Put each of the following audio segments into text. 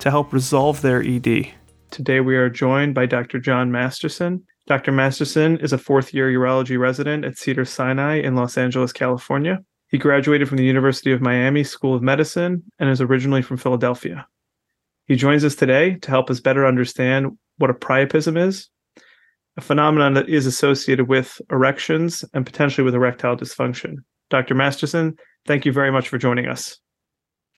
to help resolve their ED. Today we are joined by Dr. John Masterson. Dr. Masterson is a fourth year urology resident at Cedar Sinai in Los Angeles, California. He graduated from the University of Miami School of Medicine and is originally from Philadelphia. He joins us today to help us better understand what a priapism is, a phenomenon that is associated with erections and potentially with erectile dysfunction. Dr. Masterson, thank you very much for joining us.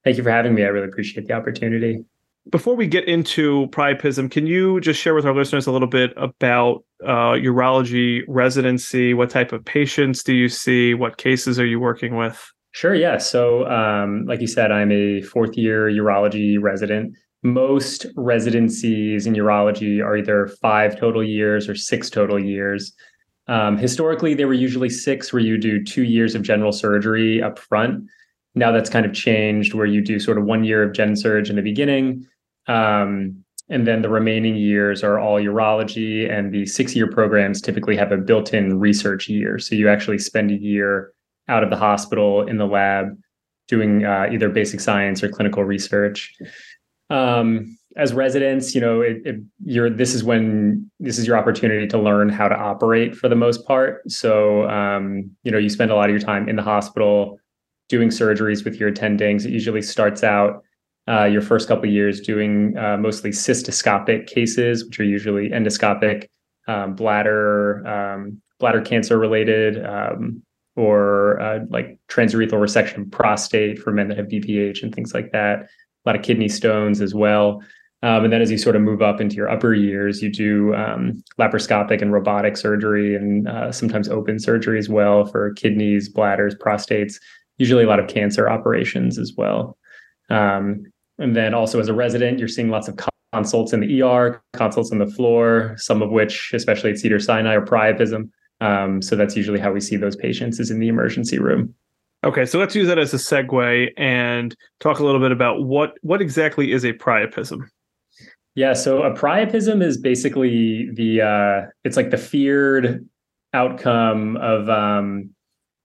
Thank you for having me. I really appreciate the opportunity. Before we get into priapism, can you just share with our listeners a little bit about uh, urology residency? What type of patients do you see? What cases are you working with? Sure, yeah. So, um, like you said, I'm a fourth year urology resident. Most residencies in urology are either five total years or six total years. Um, historically, they were usually six, where you do two years of general surgery up front. Now that's kind of changed, where you do sort of one year of gen surge in the beginning, um, and then the remaining years are all urology, and the six year programs typically have a built in research year. So you actually spend a year out of the hospital in the lab doing uh, either basic science or clinical research. Um, as residents, you know, it, it, you're this is when this is your opportunity to learn how to operate for the most part. So, um, you know, you spend a lot of your time in the hospital doing surgeries with your attendings. It usually starts out uh, your first couple years doing uh, mostly cystoscopic cases, which are usually endoscopic, um, bladder um, bladder cancer related, um, or uh, like transurethral resection of prostate for men that have BPH and things like that. A lot of kidney stones as well. Um, and then as you sort of move up into your upper years, you do um, laparoscopic and robotic surgery and uh, sometimes open surgery as well for kidneys, bladders, prostates, usually a lot of cancer operations as well. Um, and then also as a resident, you're seeing lots of consults in the ER, consults on the floor, some of which, especially at Cedar Sinai, are priapism. Um, so that's usually how we see those patients is in the emergency room. Okay, so let's use that as a segue and talk a little bit about what what exactly is a priapism. Yeah, so a priapism is basically the uh, it's like the feared outcome of um,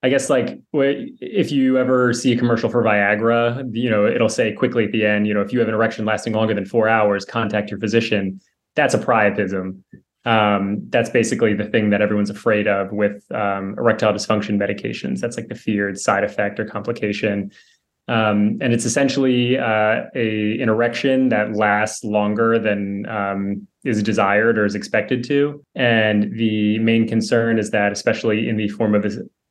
I guess like if you ever see a commercial for Viagra, you know, it'll say quickly at the end, you know, if you have an erection lasting longer than four hours, contact your physician. That's a priapism. Um, that's basically the thing that everyone's afraid of with um, erectile dysfunction medications. That's like the feared side effect or complication. Um, and it's essentially uh, a an erection that lasts longer than um, is desired or is expected to. And the main concern is that, especially in the form of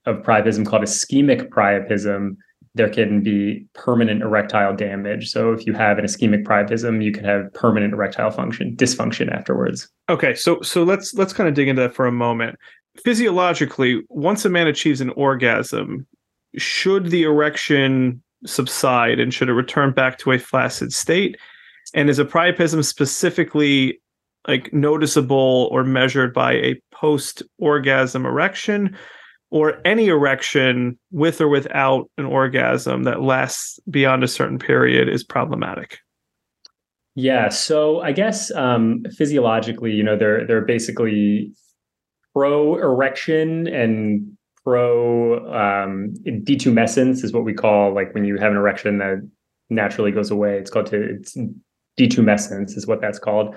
of priapism called ischemic priapism, there can be permanent erectile damage. So if you have an ischemic priapism, you can have permanent erectile function dysfunction afterwards. Okay, so so let's let's kind of dig into that for a moment. Physiologically, once a man achieves an orgasm, should the erection subside and should it return back to a flaccid state? And is a priapism specifically like noticeable or measured by a post orgasm erection or any erection with or without an orgasm that lasts beyond a certain period is problematic. Yeah, so I guess um, physiologically, you know, they're they're basically pro erection and pro um, detumescence is what we call like when you have an erection that naturally goes away. It's called to it's detumescence is what that's called.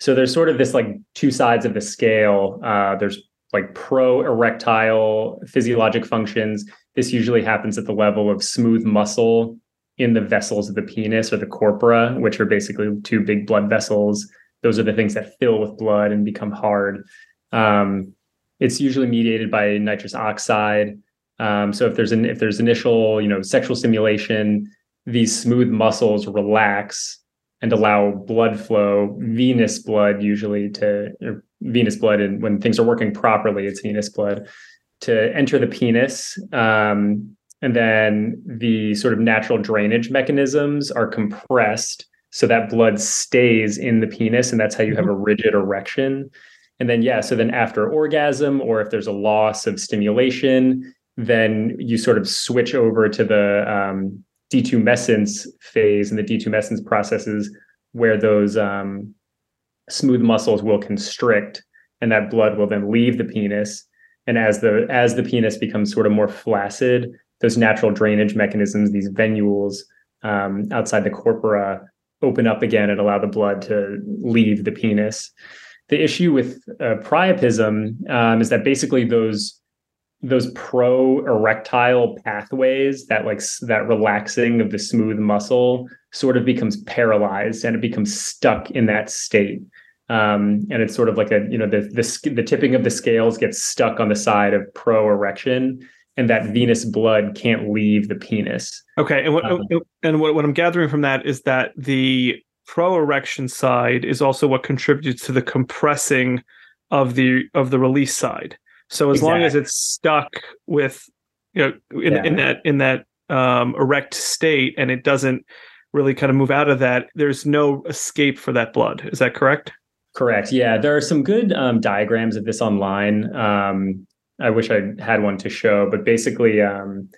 So there's sort of this like two sides of the scale. Uh, there's like pro erectile physiologic functions. This usually happens at the level of smooth muscle in the vessels of the penis or the corpora, which are basically two big blood vessels. Those are the things that fill with blood and become hard. Um, it's usually mediated by nitrous oxide. Um, so if there's an if there's initial you know sexual stimulation, these smooth muscles relax and allow blood flow, venous blood usually to venous blood, and when things are working properly, it's venous blood to enter the penis. Um, and then the sort of natural drainage mechanisms are compressed so that blood stays in the penis and that's how you have a mm-hmm. rigid erection and then yeah so then after orgasm or if there's a loss of stimulation then you sort of switch over to the um, detumescence phase and the detumescence processes where those um, smooth muscles will constrict and that blood will then leave the penis. And as the as the penis becomes sort of more flaccid those natural drainage mechanisms these venules um, outside the corpora open up again and allow the blood to leave the penis. The issue with uh, priapism um, is that basically those those pro erectile pathways that like that relaxing of the smooth muscle sort of becomes paralyzed and it becomes stuck in that state um, and it's sort of like a you know the, the the tipping of the scales gets stuck on the side of pro erection and that venous blood can't leave the penis okay and what um, and what, what i'm gathering from that is that the pro erection side is also what contributes to the compressing of the of the release side so as exactly. long as it's stuck with you know in, yeah. in that in that um, erect state and it doesn't really kind of move out of that, there's no escape for that blood. Is that correct? Correct. Yeah, there are some good um, diagrams of this online. Um, I wish I had one to show, but basically, um,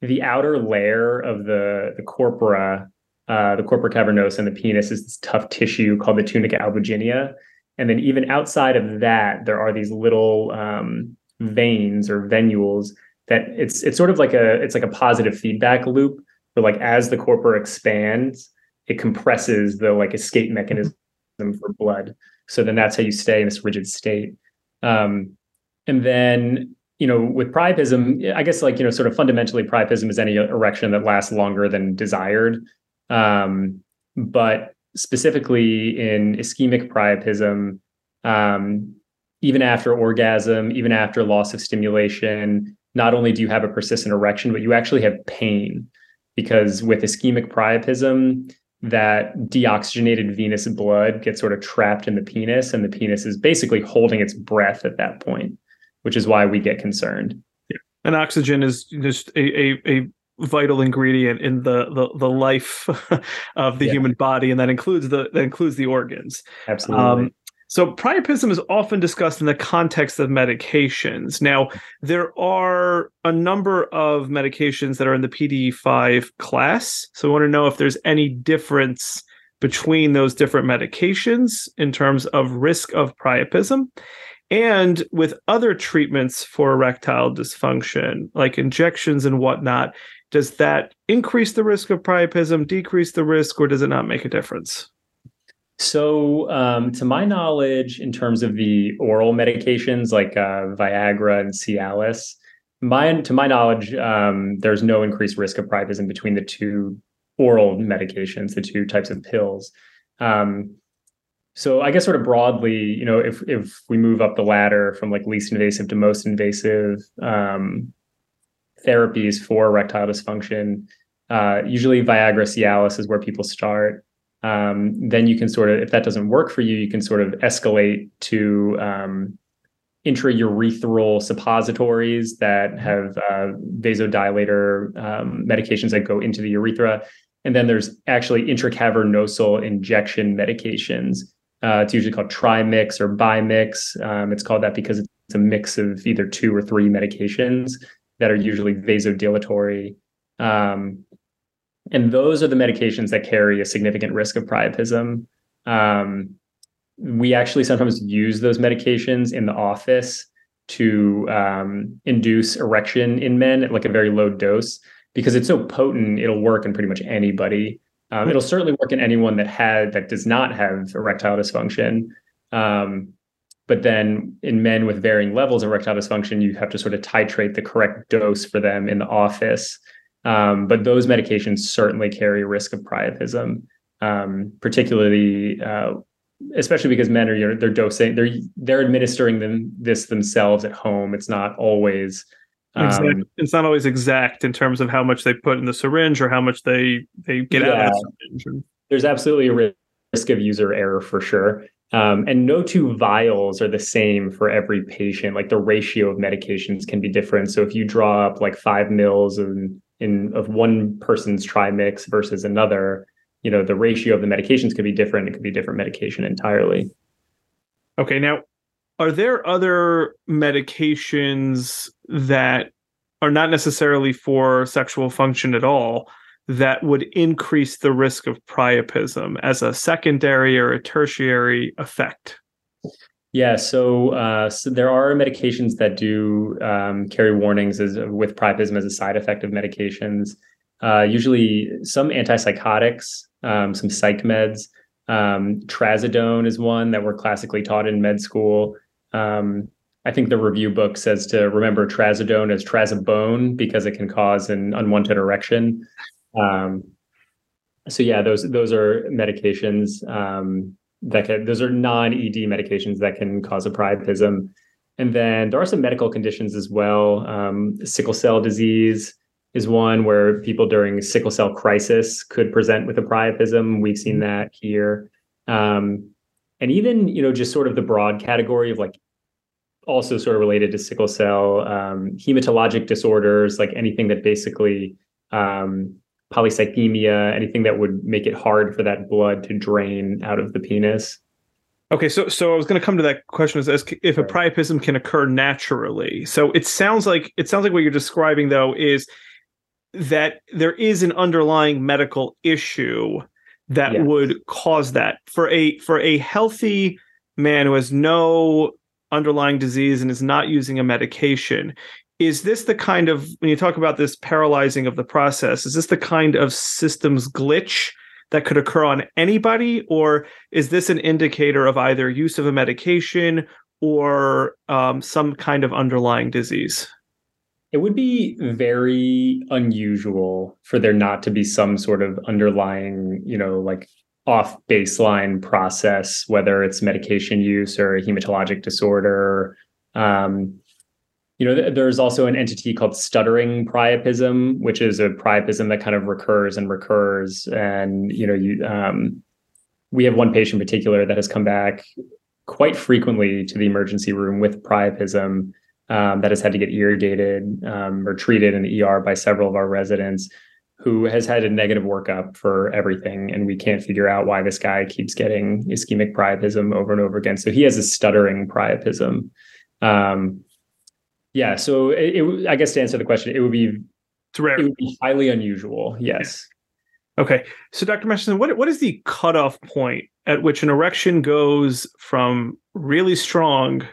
the outer layer of the the corpora, uh, the corpora cavernosa, and the penis is this tough tissue called the tunica albuginea, and then even outside of that, there are these little um, veins or venules that it's it's sort of like a it's like a positive feedback loop. But like as the corpora expands, it compresses the like escape mechanism for blood. So then that's how you stay in this rigid state. Um, and then you know with priapism, I guess like you know sort of fundamentally priapism is any erection that lasts longer than desired. Um, but specifically in ischemic priapism, um, even after orgasm, even after loss of stimulation, not only do you have a persistent erection, but you actually have pain because with ischemic priapism, that deoxygenated venous blood gets sort of trapped in the penis, and the penis is basically holding its breath at that point, which is why we get concerned. Yeah. And oxygen is just a, a, a vital ingredient in the the, the life of the yeah. human body, and that includes the that includes the organs. Absolutely. Um, so priapism is often discussed in the context of medications. Now, there are a number of medications that are in the PDE5 class. So I want to know if there's any difference between those different medications in terms of risk of priapism and with other treatments for erectile dysfunction, like injections and whatnot does that increase the risk of priapism, decrease the risk, or does it not make a difference? So, um, to my knowledge, in terms of the oral medications like uh, Viagra and Cialis, my, to my knowledge, um, there's no increased risk of priapism between the two oral medications, the two types of pills. Um, so, I guess sort of broadly, you know, if if we move up the ladder from like least invasive to most invasive, um, therapies for erectile dysfunction. Uh, usually, Viagra, Cialis is where people start. Um, then you can sort of, if that doesn't work for you, you can sort of escalate to um, intraurethral suppositories that have uh, vasodilator um, medications that go into the urethra. And then there's actually intracavernosal injection medications. Uh, it's usually called trimix or bimix. Um, it's called that because it's a mix of either two or three medications that are usually vasodilatory. Um, and those are the medications that carry a significant risk of priapism. Um, we actually sometimes use those medications in the office to um, induce erection in men at like a very low dose because it's so potent. It'll work in pretty much anybody. Um, it'll certainly work in anyone that had that does not have erectile dysfunction. Um, but then in men with varying levels of erectile dysfunction, you have to sort of titrate the correct dose for them in the office. Um, but those medications certainly carry risk of priapism, um, particularly, uh, especially because men are they're dosing they're they're administering them this themselves at home. It's not always um, it's not always exact in terms of how much they put in the syringe or how much they they get yeah, out of the syringe. There's absolutely a risk of user error for sure. Um, and no two vials are the same for every patient. Like the ratio of medications can be different. So if you draw up like five mils in, in of one person's tri mix versus another, you know the ratio of the medications could be different. It could be different medication entirely. Okay, now are there other medications that are not necessarily for sexual function at all that would increase the risk of priapism as a secondary or a tertiary effect? Yeah, so, uh, so there are medications that do um, carry warnings as with priapism as a side effect of medications. Uh, usually, some antipsychotics, um, some psych meds. Um, trazodone is one that we're classically taught in med school. Um, I think the review book says to remember trazodone as trazobone because it can cause an unwanted erection. Um, so yeah, those those are medications um, that can those are non-ED medications that can cause a priapism. And then there are some medical conditions as well. Um, sickle cell disease is one where people during sickle cell crisis could present with a priapism. We've seen that here. Um, and even, you know, just sort of the broad category of like also sort of related to sickle cell, um, hematologic disorders, like anything that basically um, polycythemia, anything that would make it hard for that blood to drain out of the penis. Okay, so so I was going to come to that question as, as if a priapism can occur naturally. So it sounds like it sounds like what you're describing though is that there is an underlying medical issue that yes. would cause that for a for a healthy man who has no underlying disease and is not using a medication is this the kind of when you talk about this paralyzing of the process is this the kind of systems glitch that could occur on anybody? Or is this an indicator of either use of a medication or um, some kind of underlying disease? It would be very unusual for there not to be some sort of underlying you know like off baseline process whether it's medication use or a hematologic disorder. Um, you know, th- there's also an entity called stuttering priapism, which is a priapism that kind of recurs and recurs. And you know, you um, we have one patient in particular that has come back quite frequently to the emergency room with priapism um, that has had to get irrigated um, or treated in the ER by several of our residents who has had a negative workup for everything. And we can't figure out why this guy keeps getting ischemic priapism over and over again. So he has a stuttering priapism. Um, yeah. So it, it, I guess to answer the question, it would be it's rare. It would be highly unusual. Yes. Okay. So Dr. Masterson, what what is the cutoff point at which an erection goes from really strong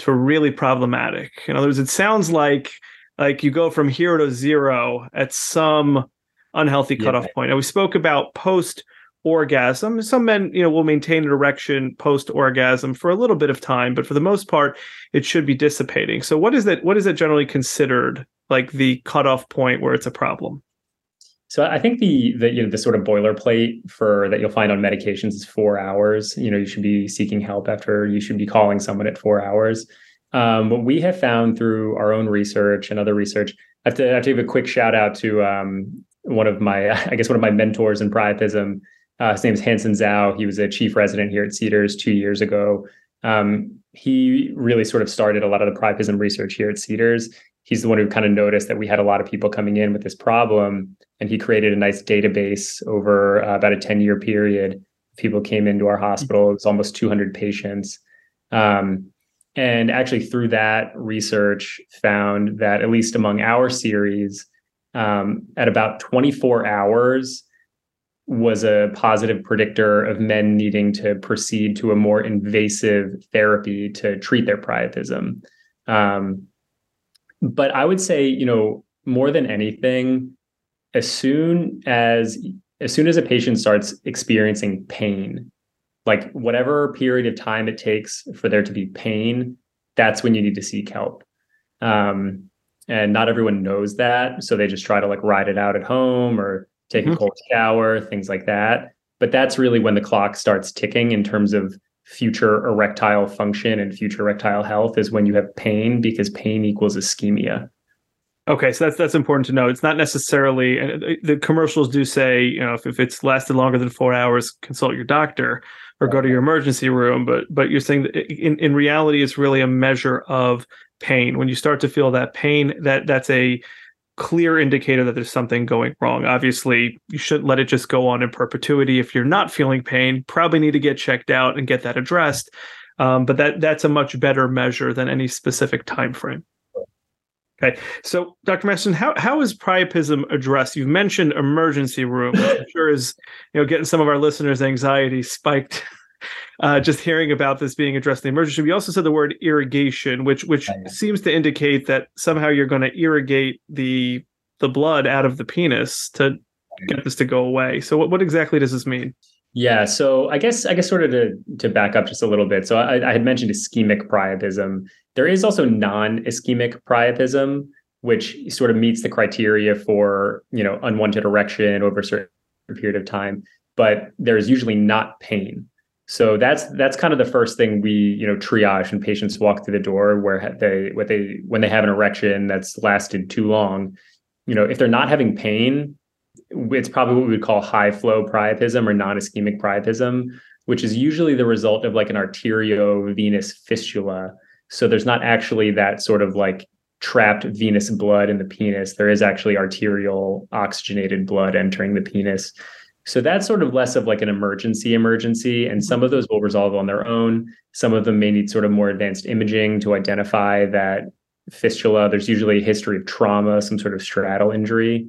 to really problematic? In other words, it sounds like like you go from hero to zero at some unhealthy cutoff yeah. point. And we spoke about post orgasm. Some men, you know, will maintain an erection post orgasm for a little bit of time, but for the most part, it should be dissipating. So, what is that? What is that generally considered like the cutoff point where it's a problem? So I think the the you know the sort of boilerplate for that you'll find on medications is four hours. You know, you should be seeking help after you should be calling someone at four hours. Um, what we have found through our own research and other research, I have to, I have to give a quick shout out to um, one of my, I guess, one of my mentors in priapism, uh, his name is Hanson Zhao. He was a chief resident here at Cedars two years ago. Um, he really sort of started a lot of the priapism research here at Cedars. He's the one who kind of noticed that we had a lot of people coming in with this problem, and he created a nice database over uh, about a 10 year period. People came into our hospital, it was almost 200 patients. Um, and actually, through that research, found that at least among our series, um, at about 24 hours, was a positive predictor of men needing to proceed to a more invasive therapy to treat their priapism. Um, but I would say, you know, more than anything, as soon as as soon as a patient starts experiencing pain, like whatever period of time it takes for there to be pain, that's when you need to seek help. Um, and not everyone knows that, so they just try to like ride it out at home or take mm-hmm. a cold shower, things like that. But that's really when the clock starts ticking in terms of future erectile function and future erectile health is when you have pain because pain equals ischemia. Okay, so that's that's important to know. It's not necessarily and the commercials do say, you know, if, if it's lasted longer than four hours, consult your doctor or go to your emergency room. But but you're saying that in, in reality, it's really a measure of pain. When you start to feel that pain, that that's a clear indicator that there's something going wrong. Obviously, you shouldn't let it just go on in perpetuity. If you're not feeling pain, probably need to get checked out and get that addressed. Um, but that that's a much better measure than any specific time frame. Okay, so Dr. Masterson, how how is priapism addressed? You've mentioned emergency room, which I'm sure is you know getting some of our listeners' anxiety spiked uh, just hearing about this being addressed in the emergency. We also said the word irrigation, which which yeah. seems to indicate that somehow you're going to irrigate the the blood out of the penis to get this to go away. So what, what exactly does this mean? Yeah, so I guess I guess sort of to to back up just a little bit. So I, I had mentioned ischemic priapism. There is also non-ischemic priapism, which sort of meets the criteria for you know unwanted erection over a certain period of time, but there is usually not pain. So that's that's kind of the first thing we you know triage when patients walk through the door where they what they when they have an erection that's lasted too long. You know, if they're not having pain, it's probably what we would call high flow priapism or non-ischemic priapism, which is usually the result of like an arteriovenous fistula. So there's not actually that sort of like trapped venous blood in the penis. There is actually arterial oxygenated blood entering the penis. So that's sort of less of like an emergency emergency. And some of those will resolve on their own. Some of them may need sort of more advanced imaging to identify that fistula. There's usually a history of trauma, some sort of straddle injury.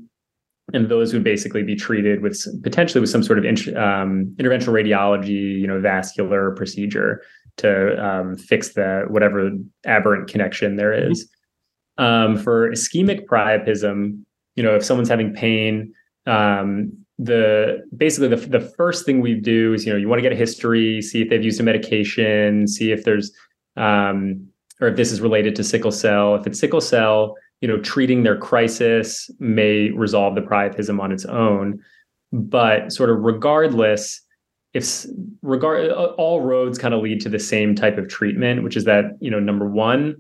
And those would basically be treated with potentially with some sort of um, interventional radiology, you know, vascular procedure to um, fix the whatever aberrant connection there mm-hmm. Um, for ischemic priapism, you know, if someone's having pain, um, the basically the, the first thing we do is you know you want to get a history see if they've used a medication see if there's um, or if this is related to sickle cell. If it's sickle cell you know treating their crisis may resolve the priapism on its own. But sort of regardless if regard all roads kind of lead to the same type of treatment which is that you know number one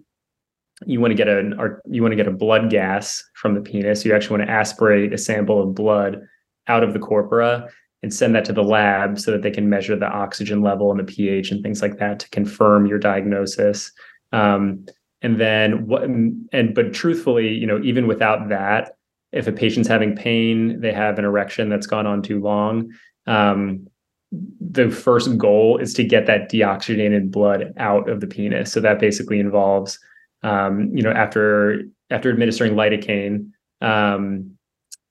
you want to get an you want to get a blood gas from the penis. You actually want to aspirate a sample of blood out of the corpora and send that to the lab so that they can measure the oxygen level and the pH and things like that to confirm your diagnosis. Um, and then what and but truthfully, you know, even without that, if a patient's having pain, they have an erection that's gone on too long. Um, the first goal is to get that deoxygenated blood out of the penis. So that basically involves, um, you know, after after administering lidocaine, um,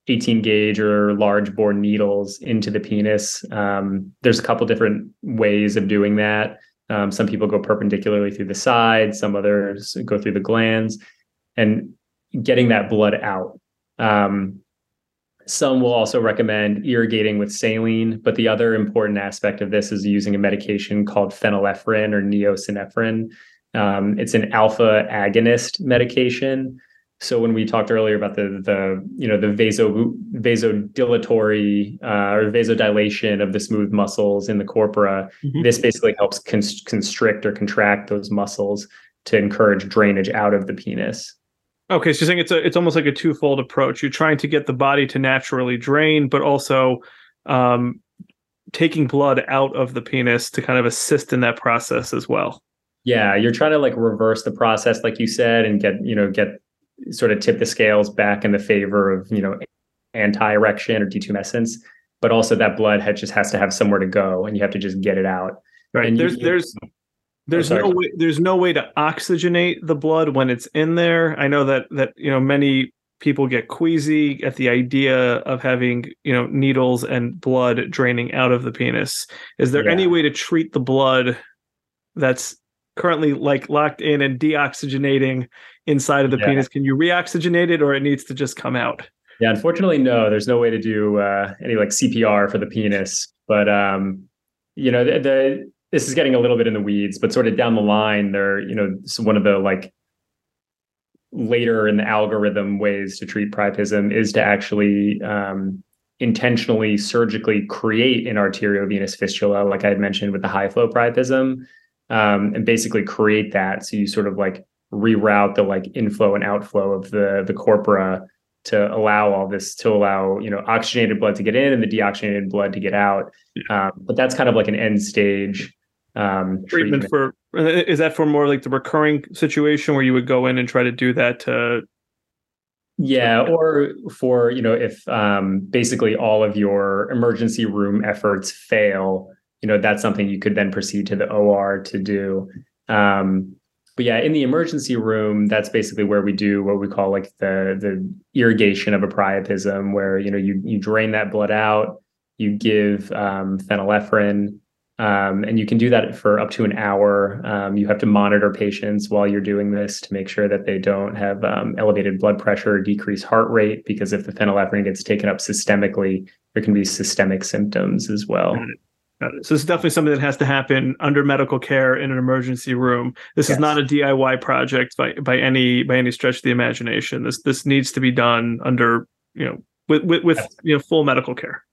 18 gauge or large bore needles into the penis. Um, there's a couple different ways of doing that. Um, some people go perpendicularly through the side, some others go through the glans, and getting that blood out. Um, some will also recommend irrigating with saline, but the other important aspect of this is using a medication called phenylephrine or neosynephrine. Um, it's an alpha agonist medication so when we talked earlier about the the you know the vaso vasodilatory uh, or vasodilation of the smooth muscles in the corpora, mm-hmm. this basically helps constrict or contract those muscles to encourage drainage out of the penis. Okay, so you're saying it's a it's almost like a twofold approach. You're trying to get the body to naturally drain, but also um, taking blood out of the penis to kind of assist in that process as well. Yeah, you're trying to like reverse the process, like you said, and get you know get sort of tip the scales back in the favor of you know anti-erection or detumescence but also that blood head just has to have somewhere to go and you have to just get it out. Right. And there's you, there's there's oh, no way there's no way to oxygenate the blood when it's in there. I know that that you know many people get queasy at the idea of having you know needles and blood draining out of the penis. Is there yeah. any way to treat the blood that's currently like locked in and deoxygenating inside of the yeah. penis. Can you reoxygenate it or it needs to just come out? Yeah unfortunately no. There's no way to do uh, any like cpr for the penis. But um you know the, the this is getting a little bit in the weeds but sort of down the line there you know one of the like later in the algorithm ways to treat priapism is to actually um, intentionally surgically create an arteriovenous fistula like i had mentioned with the high flow priapism um, and basically create that. So you sort of like reroute the like inflow and outflow of the the corpora to allow all this to allow you know oxygenated blood to get in and the deoxygenated blood to get out. Um, but that's kind of like an end stage um, treatment, treatment for. Is that for more like the recurring situation where you would go in and try to do that to Yeah, or for you know if um, basically all of your emergency room efforts fail, you know that's something you could then proceed to the OR to do. Um, but yeah, in the emergency room, that's basically where we do what we call like the the irrigation of a priapism, where you know you you drain that blood out, you give um, phenylephrine, um, and you can do that for up to an hour. Um, you have to monitor patients while you're doing this to make sure that they don't have um, elevated blood pressure or decreased heart rate, because if the phenylephrine gets taken up systemically, there can be systemic symptoms as well. So this is definitely something that has to happen under medical care in an emergency room. This yes. is not a DIY project by by any by any stretch of the imagination. This this needs to be done under you know with with, with you know full medical care.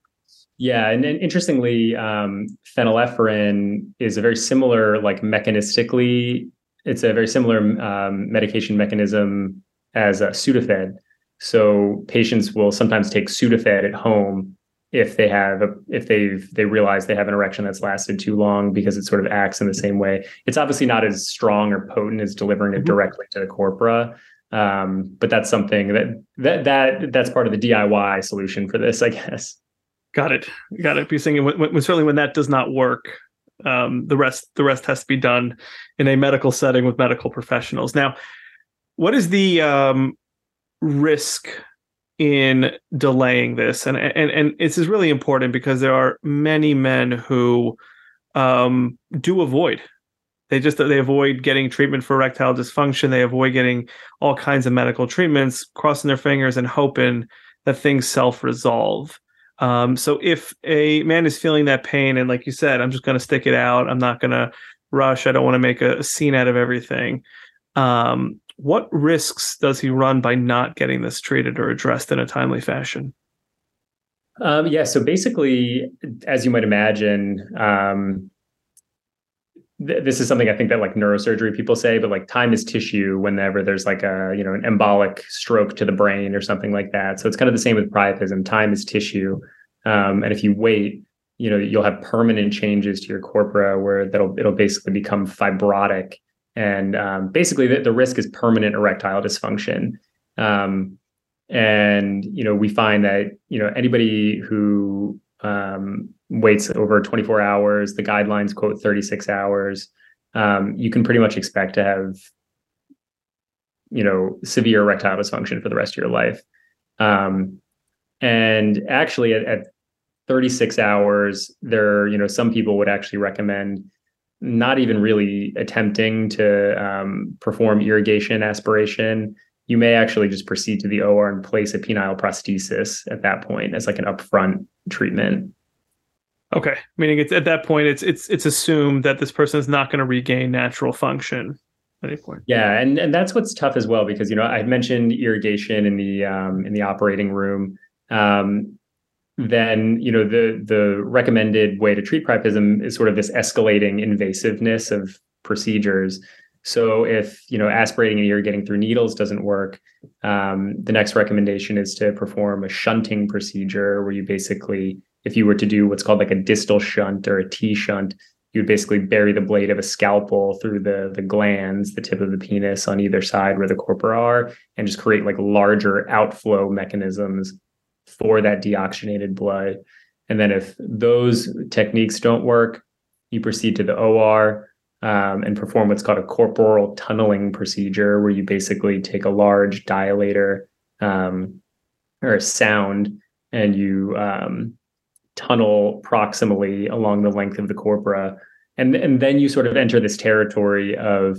Yeah, and, and interestingly, um, phenylephrine is a very similar, like mechanistically, it's a very similar um, medication mechanism as a Sudafed. So patients will sometimes take Sudafed at home if they have a, if they've they realize they have an erection that's lasted too long because it sort of acts in the same way. It's obviously not as strong or potent as delivering it mm-hmm. directly to the corpora, um, but that's something that that that that's part of the DIY solution for this, I guess. Got it. Got it. Be saying when, when, certainly when that does not work, um, the rest the rest has to be done in a medical setting with medical professionals. Now, what is the um, risk in delaying this? And and and this is really important because there are many men who um, do avoid. They just they avoid getting treatment for erectile dysfunction. They avoid getting all kinds of medical treatments, crossing their fingers and hoping that things self resolve. Um, so if a man is feeling that pain and like you said, I'm just going to stick it out. I'm not going to rush. I don't want to make a, a, scene out of everything. Um, what risks does he run by not getting this treated or addressed in a timely fashion? Um, yeah. So basically, as you might imagine, um, this is something I think that like neurosurgery people say, but like time is tissue whenever there's like a, you know, an embolic stroke to the brain or something like that. So it's kind of the same with priapism. Time is tissue. Um, and if you wait, you know, you'll have permanent changes to your corpora where that'll, it'll basically become fibrotic. And um, basically the, the risk is permanent erectile dysfunction. Um, and, you know, we find that, you know, anybody who um, waits over 24 hours. The guidelines quote 36 hours. Um, you can pretty much expect to have, you know, severe erectile dysfunction for the rest of your life. Um, and actually, at, at 36 hours, there, you know, some people would actually recommend not even really attempting to um, perform irrigation aspiration. You may actually just proceed to the OR and place a penile prosthesis at that point as like an upfront treatment. Okay, meaning it's at that point it's it's it's assumed that this person is not going to regain natural function at any point. Yeah, and and that's what's tough as well because you know I've mentioned irrigation in the um, in the operating room. Um, then you know the the recommended way to treat priapism is sort of this escalating invasiveness of procedures. So if you know aspirating and getting through needles doesn't work, um, the next recommendation is to perform a shunting procedure where you basically if you were to do what's called like a distal shunt or a T shunt, you would basically bury the blade of a scalpel through the the glans, the tip of the penis on either side where the corpora are, and just create like larger outflow mechanisms for that deoxygenated blood. And then if those techniques don't work, you proceed to the OR um, and perform what's called a corporal tunneling procedure, where you basically take a large dilator um, or a sound and you um, tunnel proximally along the length of the corpora and and then you sort of enter this territory of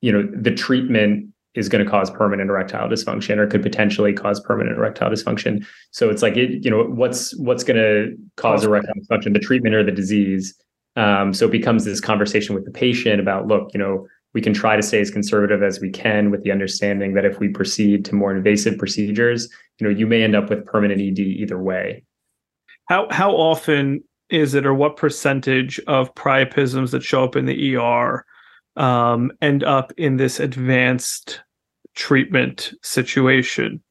you know the treatment is going to cause permanent erectile dysfunction or could potentially cause permanent erectile dysfunction. So it's like it you know what's what's going to cause erectile dysfunction the treatment or the disease. Um, so it becomes this conversation with the patient about look you know we can try to stay as conservative as we can with the understanding that if we proceed to more invasive procedures you know you may end up with permanent ed either way. How how often is it, or what percentage of priapisms that show up in the ER um, end up in this advanced treatment situation?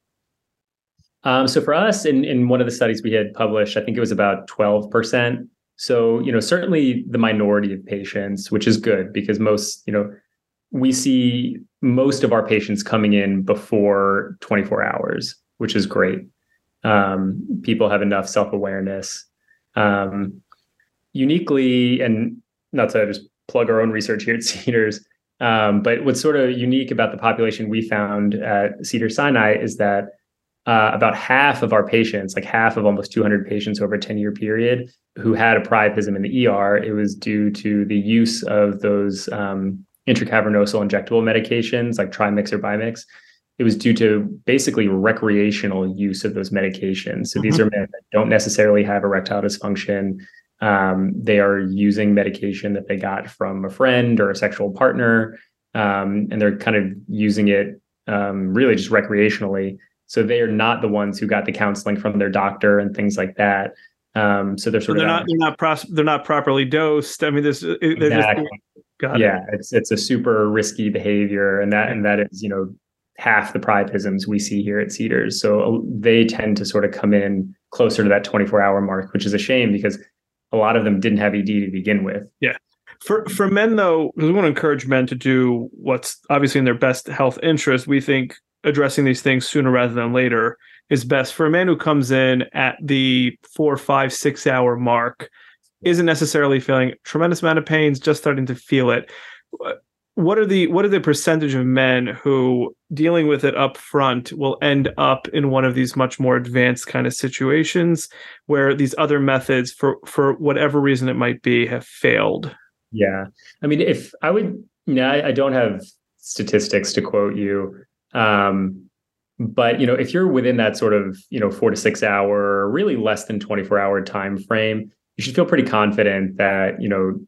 Um, so for us, in in one of the studies we had published, I think it was about twelve percent. So you know, certainly the minority of patients, which is good because most you know we see most of our patients coming in before 24 hours, which is great. Um, people have enough self awareness. Um, uniquely, and not to just plug our own research here at Cedars, um, but what's sort of unique about the population we found at Cedar Sinai is that uh, about half of our patients, like half of almost 200 patients over a 10 year period who had a priapism in the ER, it was due to the use of those um, intracavernosal injectable medications like Trimix or Bimix. It was due to basically recreational use of those medications. So mm-hmm. these are men that don't necessarily have erectile dysfunction. Um, they are using medication that they got from a friend or a sexual partner, um, and they're kind of using it um, really just recreationally. So they are not the ones who got the counseling from their doctor and things like that. Um, so they're sort so they're of not they're not pros- they're not properly dosed. I mean, this exactly. Just, yeah, it. it's it's a super risky behavior, and that and that is you know half the priapisms we see here at Cedars. So uh, they tend to sort of come in closer to that 24 hour mark, which is a shame because a lot of them didn't have ED to begin with. Yeah. For for men though, because we want to encourage men to do what's obviously in their best health interest, we think addressing these things sooner rather than later is best. For a man who comes in at the four, five, six hour mark, isn't necessarily feeling tremendous amount of pains, just starting to feel it. What are the what are the percentage of men who dealing with it up front will end up in one of these much more advanced kind of situations where these other methods, for for whatever reason it might be, have failed? Yeah, I mean, if I would, yeah, I, I don't have statistics to quote you, um, but you know, if you're within that sort of you know four to six hour, really less than 24 hour time frame, you should feel pretty confident that you know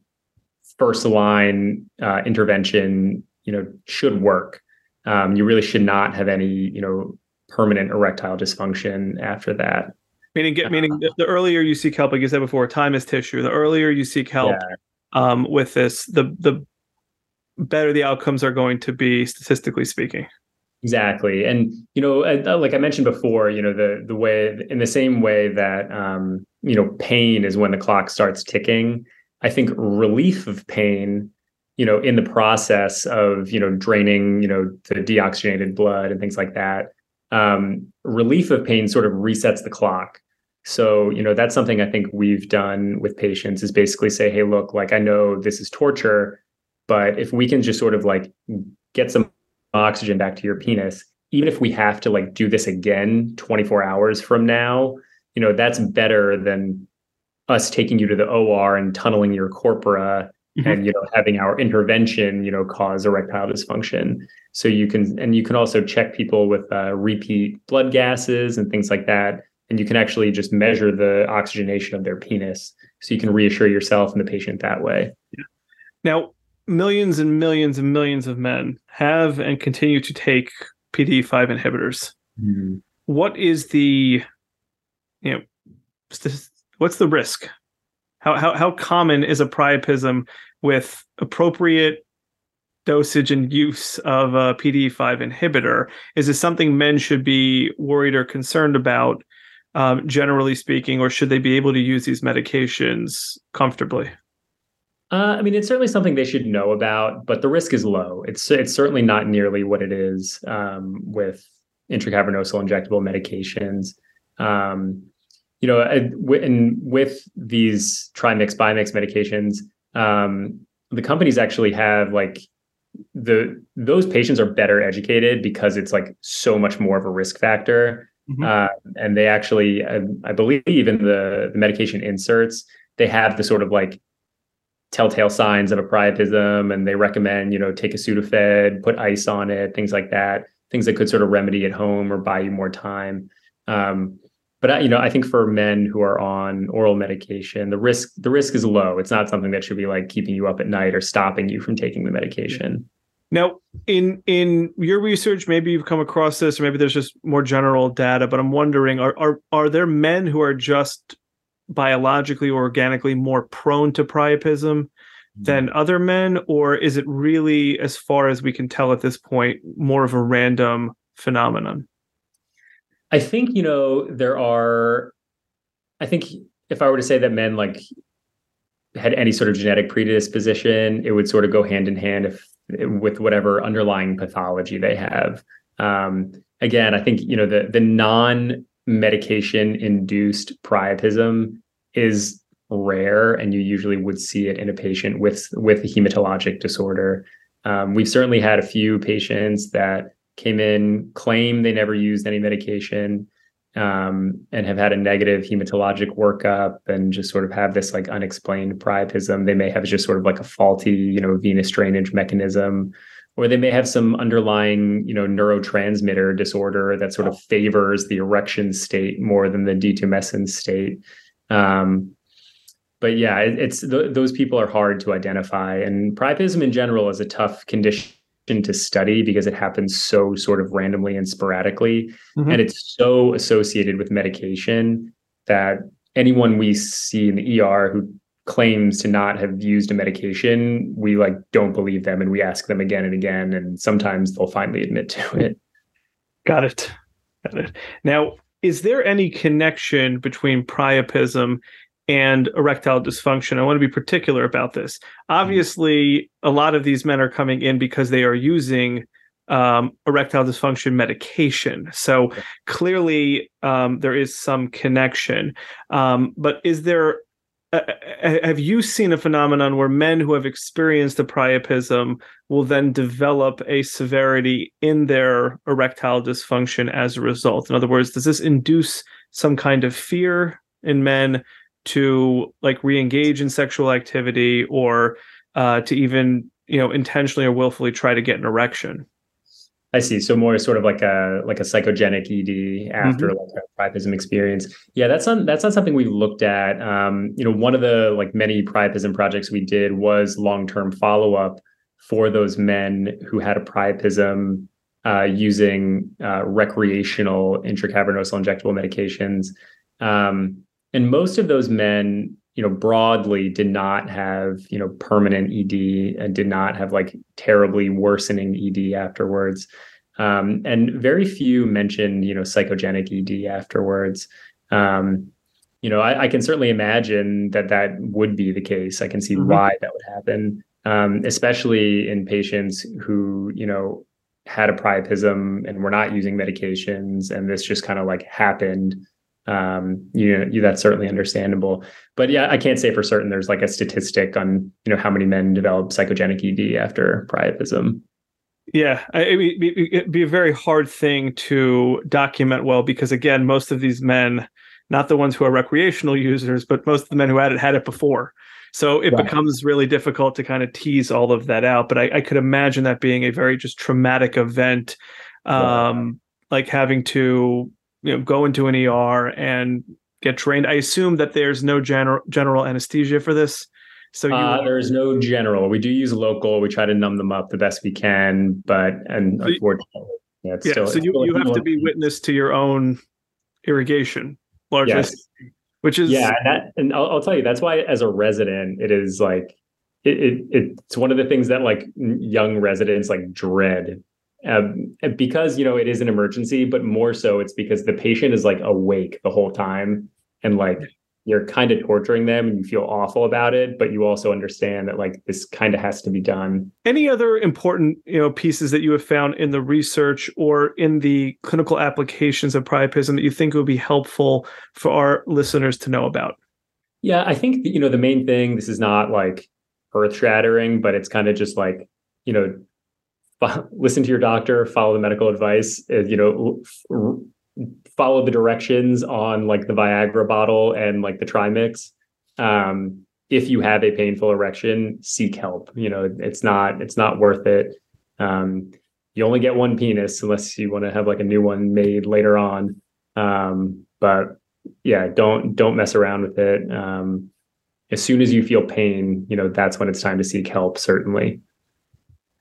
first line uh, intervention you know should work. Um, you really should not have any you know permanent erectile dysfunction after that. Meaning, get, meaning uh, the earlier you seek help, like you said before, time is tissue. The earlier you seek help yeah. um, with this, the the better the outcomes are going to be, statistically speaking. Exactly, and you know, uh, like I mentioned before, you know, the the way in the same way that um, you know, pain is when the clock starts ticking. I think relief of pain, you know, in the process of you know draining, you know, the deoxygenated blood and things like that, um, relief of pain sort of resets the clock. So, you know, that's something I think we've done with patients is basically say, hey, look, like I know this is torture, but if we can just sort of like get some oxygen back to your penis even if we have to like do this again 24 hours from now you know that's better than us taking you to the OR and tunneling your corpora mm-hmm. and you know having our intervention you know cause erectile dysfunction so you can and you can also check people with uh, repeat blood gases and things like that and you can actually just measure the oxygenation of their penis so you can reassure yourself and the patient that way yeah. now millions and millions and millions of men have and continue to take PD5 inhibitors. Mm-hmm. What is the, you know, what's the risk? How, how, how common is a priapism with appropriate dosage and use of a PDE5 inhibitor? Is this something men should be worried or concerned about, um, generally speaking, or should they be able to use these medications comfortably? Uh, I mean, it's certainly something they should know about, but the risk is low. It's it's certainly not nearly what it is um, with intracavernosal injectable medications. Um, you know, and with these trimix bimix medications, um, the companies actually have like the those patients are better educated because it's like so much more of a risk factor. Mm-hmm. Uh, and they actually, I, I believe, in the, the medication inserts, they have the sort of like telltale signs of a priapism and they recommend you know take a sudafed put ice on it things like that things that could sort of remedy at home or buy you more time um, but you know i think for men who are on oral medication the risk the risk is low. It's not something that should be like keeping you up at night or stopping you from taking the medication. Now in in your research maybe you've come across this or maybe there's just more general data but i'm wondering are are, are there men who are just biologically or organically more prone to priapism mm-hmm. than other men? Or is it really as far as we can tell at this point more of a random phenomenon i think you know there are i think if i were to say that men like had any sort of genetic predisposition it would sort of go hand in hand if with whatever underlying pathology they have. Um, again, I think you know the the non medication induced priapism is rare, and you usually would see it in a patient with with a hematologic disorder. Um, we've certainly had a few patients that came in claim they never used any medication um, and have had a negative hematologic workup and just sort of have this like unexplained priapism. They may have just sort of like a faulty, you know, venous drainage mechanism, or they may have some underlying, you know, neurotransmitter disorder that sort of favors the erection state more than the detumescence state. Um, but yeah, it, it's th- those people are hard to identify, and priapism in general is a tough condition to study because it happens so sort of randomly and sporadically. Mm-hmm. and it's so associated with medication that anyone we see in the ER who claims to not have used a medication we like don't believe them and we ask them again and again and sometimes they'll finally admit to it. Got it. Got it. Now is there any connection between priapism and erectile dysfunction. I want to be particular about this. Obviously, a lot of these men are coming in because they are using um, erectile dysfunction medication. So clearly, um, there is some connection. Um, but is there? Uh, uh, have you seen a phenomenon where men who have experienced a priapism will then develop a severity in their erectile dysfunction as a result? In other words, does this induce some kind of fear in men to like re-engage in sexual activity or uh, to even you know intentionally or willfully try to get an erection I see. So more sort of like a like a psychogenic ED after mm-hmm. like a priapism experience. Yeah, that's not that's not something we've looked at. Um, you know, one of the like many priapism projects we did was long term follow up for those men who had a priapism uh, using uh, recreational intracavernosal injectable medications. Um, and most of those men you know broadly did not have you know permanent ed and did not have like terribly worsening ed afterwards. Um, and very few mentioned you know psychogenic ed afterwards. Um, you know I, I, can certainly imagine that that would be the case. I can see mm-hmm. why that would happen um, especially in patients who you know had a priapism and were not using medications and this just kind of like happened um, you know, you, that's certainly understandable. But yeah, I can't say for certain there's like a statistic on you know how many men develop psychogenic ED after priapism. Yeah, it'd be a very hard thing to document well because again, most of these men, not the ones who are recreational users, but most of the men who had it had it before. So it right. becomes really difficult to kind of tease all of that out. But I, I could imagine that being a very just traumatic event, um, like having to you know go into an ER and get trained. I assume that there's no general general anesthesia for this. So you uh, there is no general. We do use local. We try to numb them up the best we can, but and unfortunately, yeah, yeah still, so you, you have to be witness to your own irrigation largely, yes. which is yeah. And, that, and I'll, I'll, tell you that's why as a resident, it is like it, it it's one of the things that like young residents like dread um, because you know it is an emergency but more so it's because the patient is like awake the whole time and like you're kind of torturing them and you feel awful about it but you also understand that like this kind of has to be done. Any other important you know pieces that you have found in the research or in the clinical applications of priapism that you think would be helpful for our listeners to know about? Yeah i think you know the main thing this is not like earth shattering but it's kind of just like you know listen to your doctor, follow the medical advice, uh, you know, follow the directions on like the Viagra bottle and like the trimix. Um, if you have a painful erection, seek help. You know, it's not it's not worth it. Um, you only get one penis unless you want to have like a new one made later on. Um, but yeah, don't don't mess around with it. Um, as soon as you feel pain, you know that's when it's time to seek help. Certainly.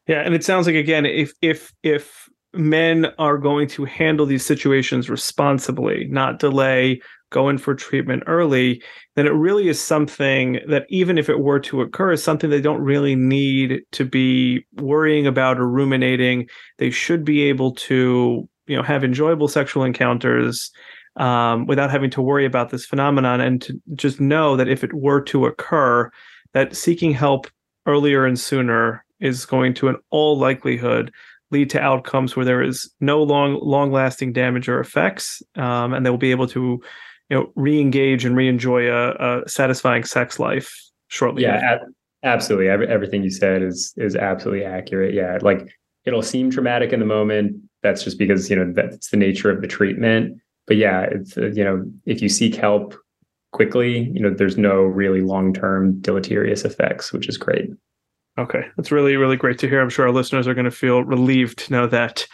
Yeah, and it sounds like again, if if if men are going to handle these situations responsibly, not delay, go in for treatment early, then it really is something that even if it were to occur, is something they don't really need to be worrying about or ruminating. They should be able to, you know, have enjoyable sexual encounters um, without having to worry about this phenomenon, and to just know that if it were to occur, that seeking help earlier and sooner is going to, in all likelihood, lead to outcomes where there is no long long lasting damage or effects, um, and they will be able to, you know, re-engage and re-enjoy a, a satisfying sex life shortly. Yeah, absolutely. Every, everything you said is is absolutely accurate. Yeah, like it'll seem traumatic in the moment. That's just because you know that's the nature of the treatment. But yeah, it's uh, you know if you seek help quickly, you know there's no really long term deleterious effects, which is great. Okay, that's really really great to hear. I'm sure our listeners are going to feel relieved to know that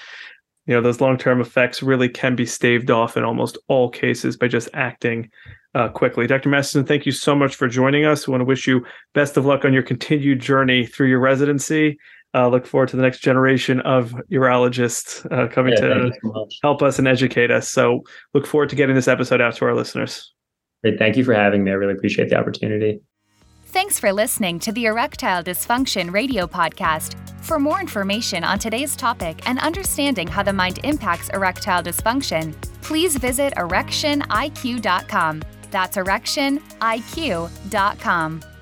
you know those long term effects really can be staved off in almost all cases by just acting uh, quickly. Dr. Masterson, thank you so much for joining us. We want to wish you best of luck on your continued journey through your residency. Uh, look forward to the next generation of urologists uh, coming yeah, to so help us and educate us. So look forward to getting this episode out to our listeners. Great. Thank you for having me. I really appreciate the opportunity. Thanks for listening to the Erectile Dysfunction Radio Podcast. For more information on today's topic and understanding how the mind impacts erectile dysfunction, please visit erectioniq.com. That's erectioniq.com.